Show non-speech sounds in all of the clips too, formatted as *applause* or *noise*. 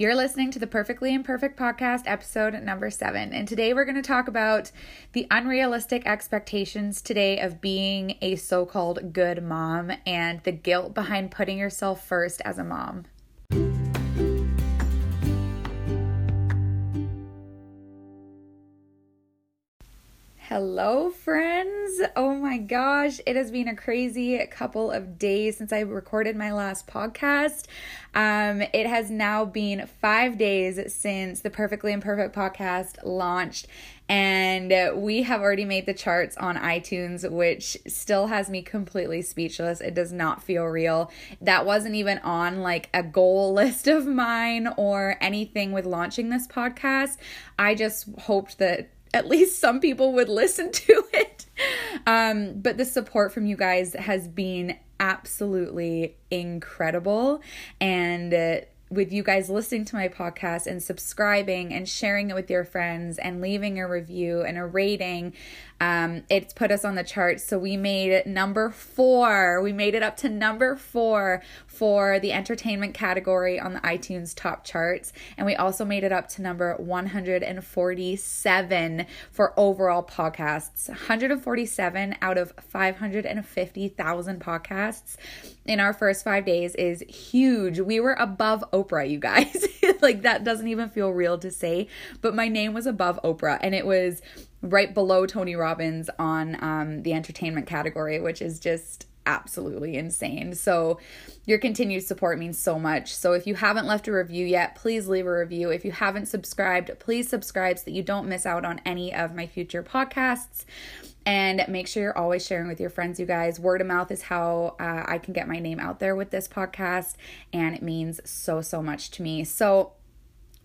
You're listening to the Perfectly Imperfect podcast, episode number seven. And today we're going to talk about the unrealistic expectations today of being a so called good mom and the guilt behind putting yourself first as a mom. Hello, friends. Oh my gosh, it has been a crazy couple of days since I recorded my last podcast. Um, it has now been five days since the Perfectly Imperfect podcast launched, and we have already made the charts on iTunes, which still has me completely speechless. It does not feel real. That wasn't even on like a goal *laughs* list of mine or anything with launching this podcast. I just hoped that at least some people would listen *laughs* to it. Um, but the support from you guys has been absolutely incredible. And uh, with you guys listening to my podcast and subscribing and sharing it with your friends and leaving a review and a rating, um, it's put us on the charts. So we made it number four. We made it up to number four for the entertainment category on the iTunes top charts. And we also made it up to number 147 for overall podcasts. 147 out of 550,000 podcasts in our first five days is huge. We were above Oprah, you guys. *laughs* like that doesn't even feel real to say, but my name was above Oprah and it was right below Tony Robbins on um, the entertainment category, which is just absolutely insane. So, your continued support means so much. So, if you haven't left a review yet, please leave a review. If you haven't subscribed, please subscribe so that you don't miss out on any of my future podcasts. And make sure you're always sharing with your friends, you guys. Word of mouth is how uh, I can get my name out there with this podcast, and it means so, so much to me. So,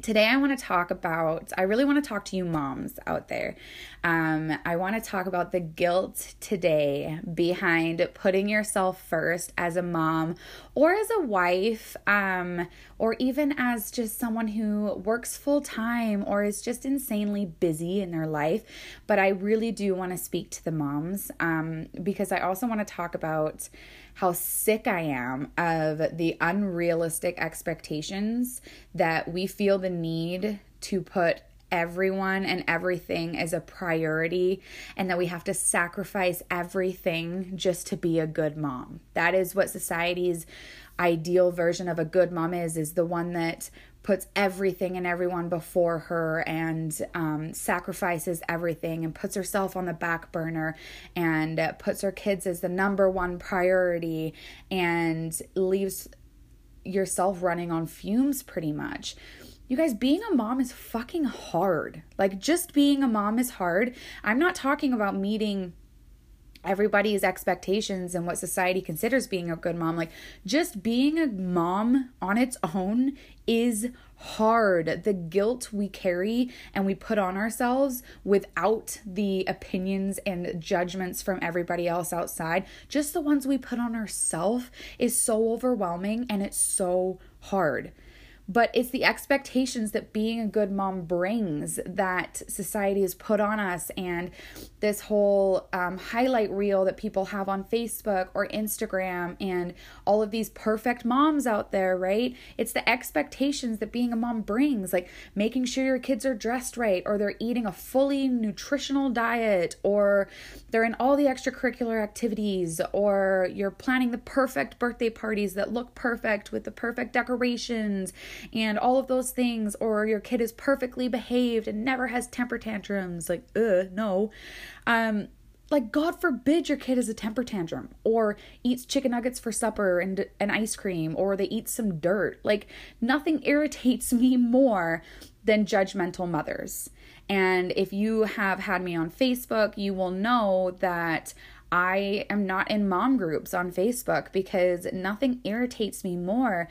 Today, I want to talk about, I really want to talk to you moms out there. Um, I want to talk about the guilt today behind putting yourself first as a mom or as a wife, um, or even as just someone who works full time or is just insanely busy in their life. But I really do want to speak to the moms um, because I also want to talk about how sick I am of the unrealistic expectations that we feel the need to put everyone and everything as a priority and that we have to sacrifice everything just to be a good mom. That is what society's ideal version of a good mom is is the one that puts everything and everyone before her and um, sacrifices everything and puts herself on the back burner and puts her kids as the number one priority and leaves yourself running on fumes pretty much. You guys, being a mom is fucking hard. Like, just being a mom is hard. I'm not talking about meeting everybody's expectations and what society considers being a good mom. Like, just being a mom on its own is hard. The guilt we carry and we put on ourselves without the opinions and judgments from everybody else outside, just the ones we put on ourselves, is so overwhelming and it's so hard but it's the expectations that being a good mom brings that society has put on us. And this whole um, highlight reel that people have on facebook or instagram and all of these perfect moms out there right? It's the expectations that being a mom brings like making sure your kids are dressed right or they're eating a fully nutritional diet or they're in all the extracurricular activities or you're planning the perfect birthday parties that look perfect with the perfect decorations and all of those things, or your kid is perfectly behaved and never has temper tantrums. Like, uh, no. Um, like god forbid your kid has a temper tantrum or eats chicken nuggets for supper and an ice cream or they eat some dirt like nothing irritates *laughs* me more than judgmental mothers and if you have had me on facebook you will know that I am not in mom groups on Facebook because nothing irritates me more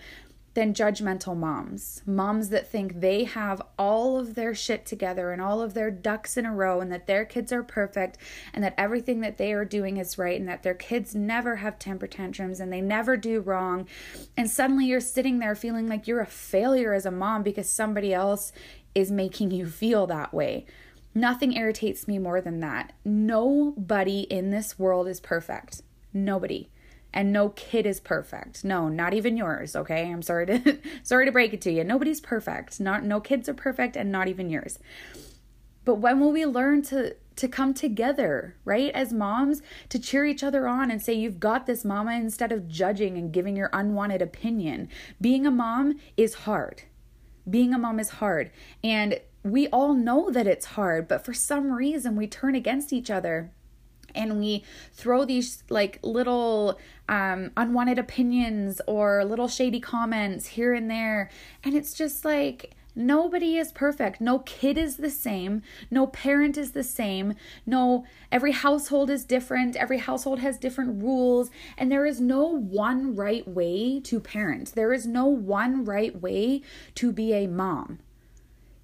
than judgmental moms. Moms that think they have all of their shit together and all of their ducks in a row and that their kids are perfect and that everything that they are doing is right and that their kids never have temper tantrums and they never do wrong. And suddenly you're sitting there feeling like you're a failure as a mom because somebody else is making you feel that way. Nothing irritates me more than that. Nobody in this world is perfect. Nobody. And no kid is perfect. No, not even yours, okay? I'm sorry to *laughs* sorry to break it to you. Nobody's perfect. Not no kids are perfect and not even yours. But when will we learn to to come together, right? As moms, to cheer each other on and say, You've got this, mama, instead of judging and giving your unwanted opinion. Being a mom is hard. Being a mom is hard. And we all know that it's hard, but for some reason we turn against each other and we throw these like little um, unwanted opinions or little shady comments here and there. And it's just like, Nobody is perfect. No kid is the same. No parent is the same. No, every household is different. Every household has different rules. And there is no one right way to parent. There is no one right way to be a mom.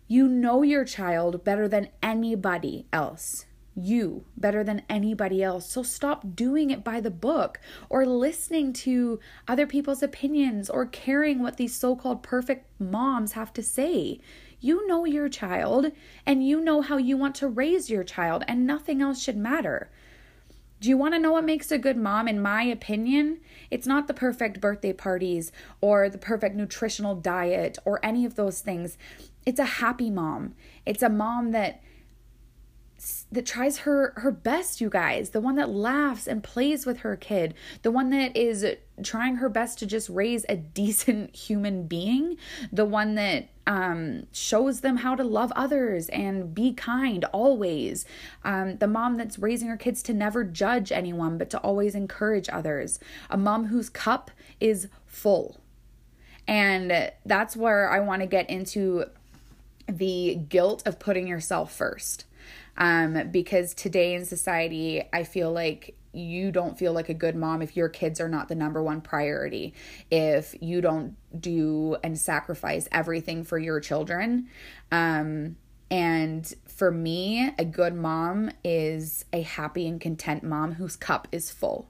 You know your child better than anybody else you better than anybody else. So stop doing it by the book or listening to other people's opinions or caring what these so called perfect moms have to say. You know your child and you know how you want to raise your child, and nothing else should matter. Do you want to know what makes a good mom? In my opinion, it's not the perfect birthday parties or the perfect nutritional diet or any of those things. It's a happy mom. It's a mom that that tries her her best you guys. The one that laughs and plays with her kid. The one that is trying her best to just raise a *laughs* decent human being. The one that um, shows them how to love others and be kind always. Um, the mom that's raising her kids to never judge anyone but to always encourage others. A mom whose cup is full. And that's where i want to get into the guilt of putting yourself first um, because today in society, I feel like you don't feel like a good mom if your kids are not the number one priority, if you don't do and sacrifice everything for your children. Um, and for me, a good mom is a happy and content mom whose cup is full.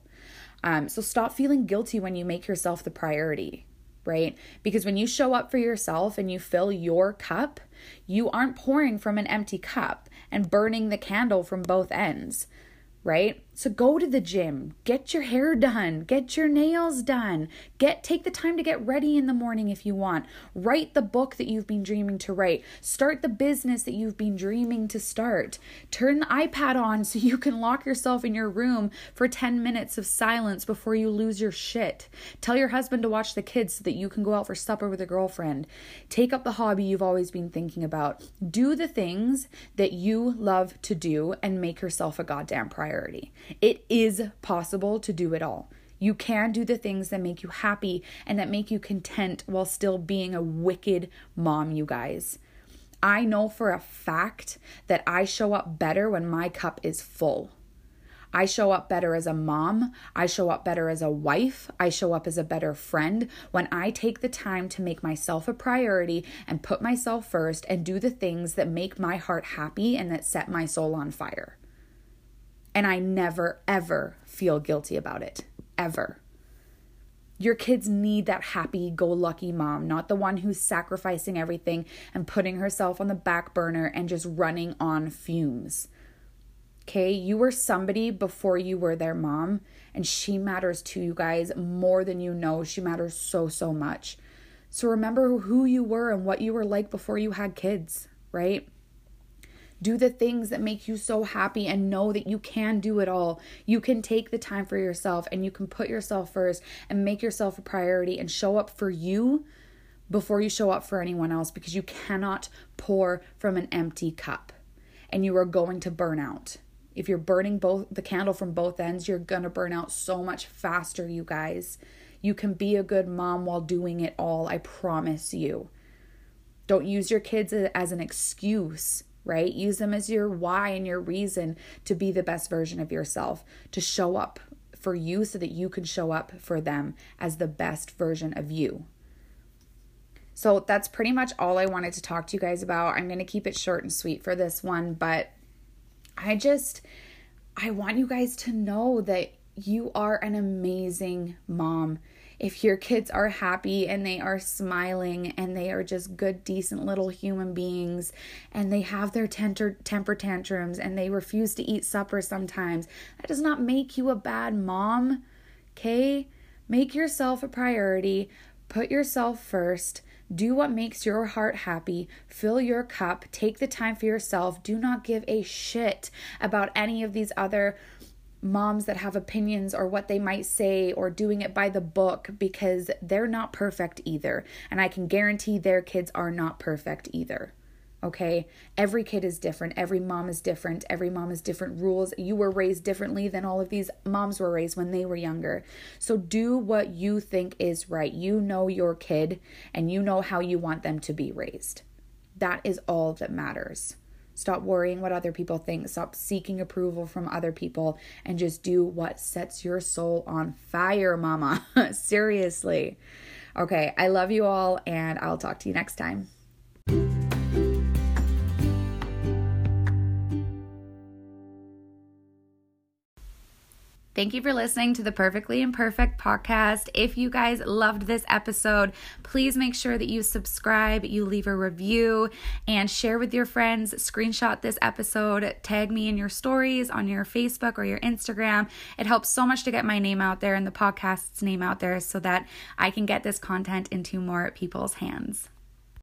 Um, so stop feeling guilty when you make yourself the priority, right? Because when you show up for yourself and you fill your cup, you aren't pouring from an empty cup and burning the candle from both ends, right? So go to the gym, get your hair done, get your nails done, get take the time to get ready in the morning if you want. Write the book that you've been dreaming to write. Start the business that you've been dreaming to start. Turn the iPad on so you can lock yourself in your room for 10 minutes of silence before you lose your shit. Tell your husband to watch the kids so that you can go out for supper with a girlfriend. Take up the hobby you've always been thinking about. Do the things that you love to do and make yourself a goddamn priority. It is possible to do it all. You can do the things that make you happy and that make you content while still being a wicked mom, you guys. I know for a fact that I show up better when my cup is full. I show up better as a mom. I show up better as a wife. I show up as a better friend when I take the time to make myself a priority and put myself first and do the things that make my heart happy and that set my soul on fire. And I never, ever feel guilty about it. Ever. Your kids need that happy go lucky mom, not the one who's sacrificing everything and putting herself on the back burner and just running on fumes. Okay, you were somebody before you were their mom, and she matters to you guys more than you know. She matters so, so much. So remember who you were and what you were like before you had kids, right? Do the things that make you so happy and know that you can do it all. You can take the time for yourself and you can put yourself first and make yourself a priority and show up for you before you show up for anyone else because you cannot pour from an empty cup and you are going to burn out. If you're burning both the candle from both ends, you're going to burn out so much faster, you guys. You can be a good mom while doing it all, I promise you. Don't use your kids as an excuse right? Use them as your why and your reason to be the best version of yourself, to show up for you so that you can show up for them as the best version of you. So that's pretty much all I wanted to talk to you guys about. I'm going to keep it short and sweet for this one, but I just I want you guys to know that you are an amazing mom if your kids are happy and they are smiling and they are just good, decent little human beings and they have their temper, temper tantrums and they refuse to eat supper sometimes, that does not make you a bad mom. Okay? Make yourself a priority, put yourself first. Do what makes your heart happy. Fill your cup. Take the time for yourself. Do not give a shit about any of these other moms that have opinions or what they might say or doing it by the book because they're not perfect either. And I can guarantee their kids are not perfect either. Okay, every kid is different. Every mom is different. Every mom has different rules. You were raised differently than all of these moms were raised when they were younger. So do what you think is right. You know your kid and you know how you want them to be raised. That is all that matters. Stop worrying what other people think. Stop seeking approval from other people and just do what sets your soul on fire, mama. *laughs* Seriously. Okay, I love you all and I'll talk to you next time. Thank you for listening to the Perfectly Imperfect podcast. If you guys loved this episode, please make sure that you subscribe, you leave a review, and share with your friends. Screenshot this episode, tag me in your stories on your Facebook or your Instagram. It helps so much to get my name out there and the podcast's name out there so that I can get this content into more people's hands.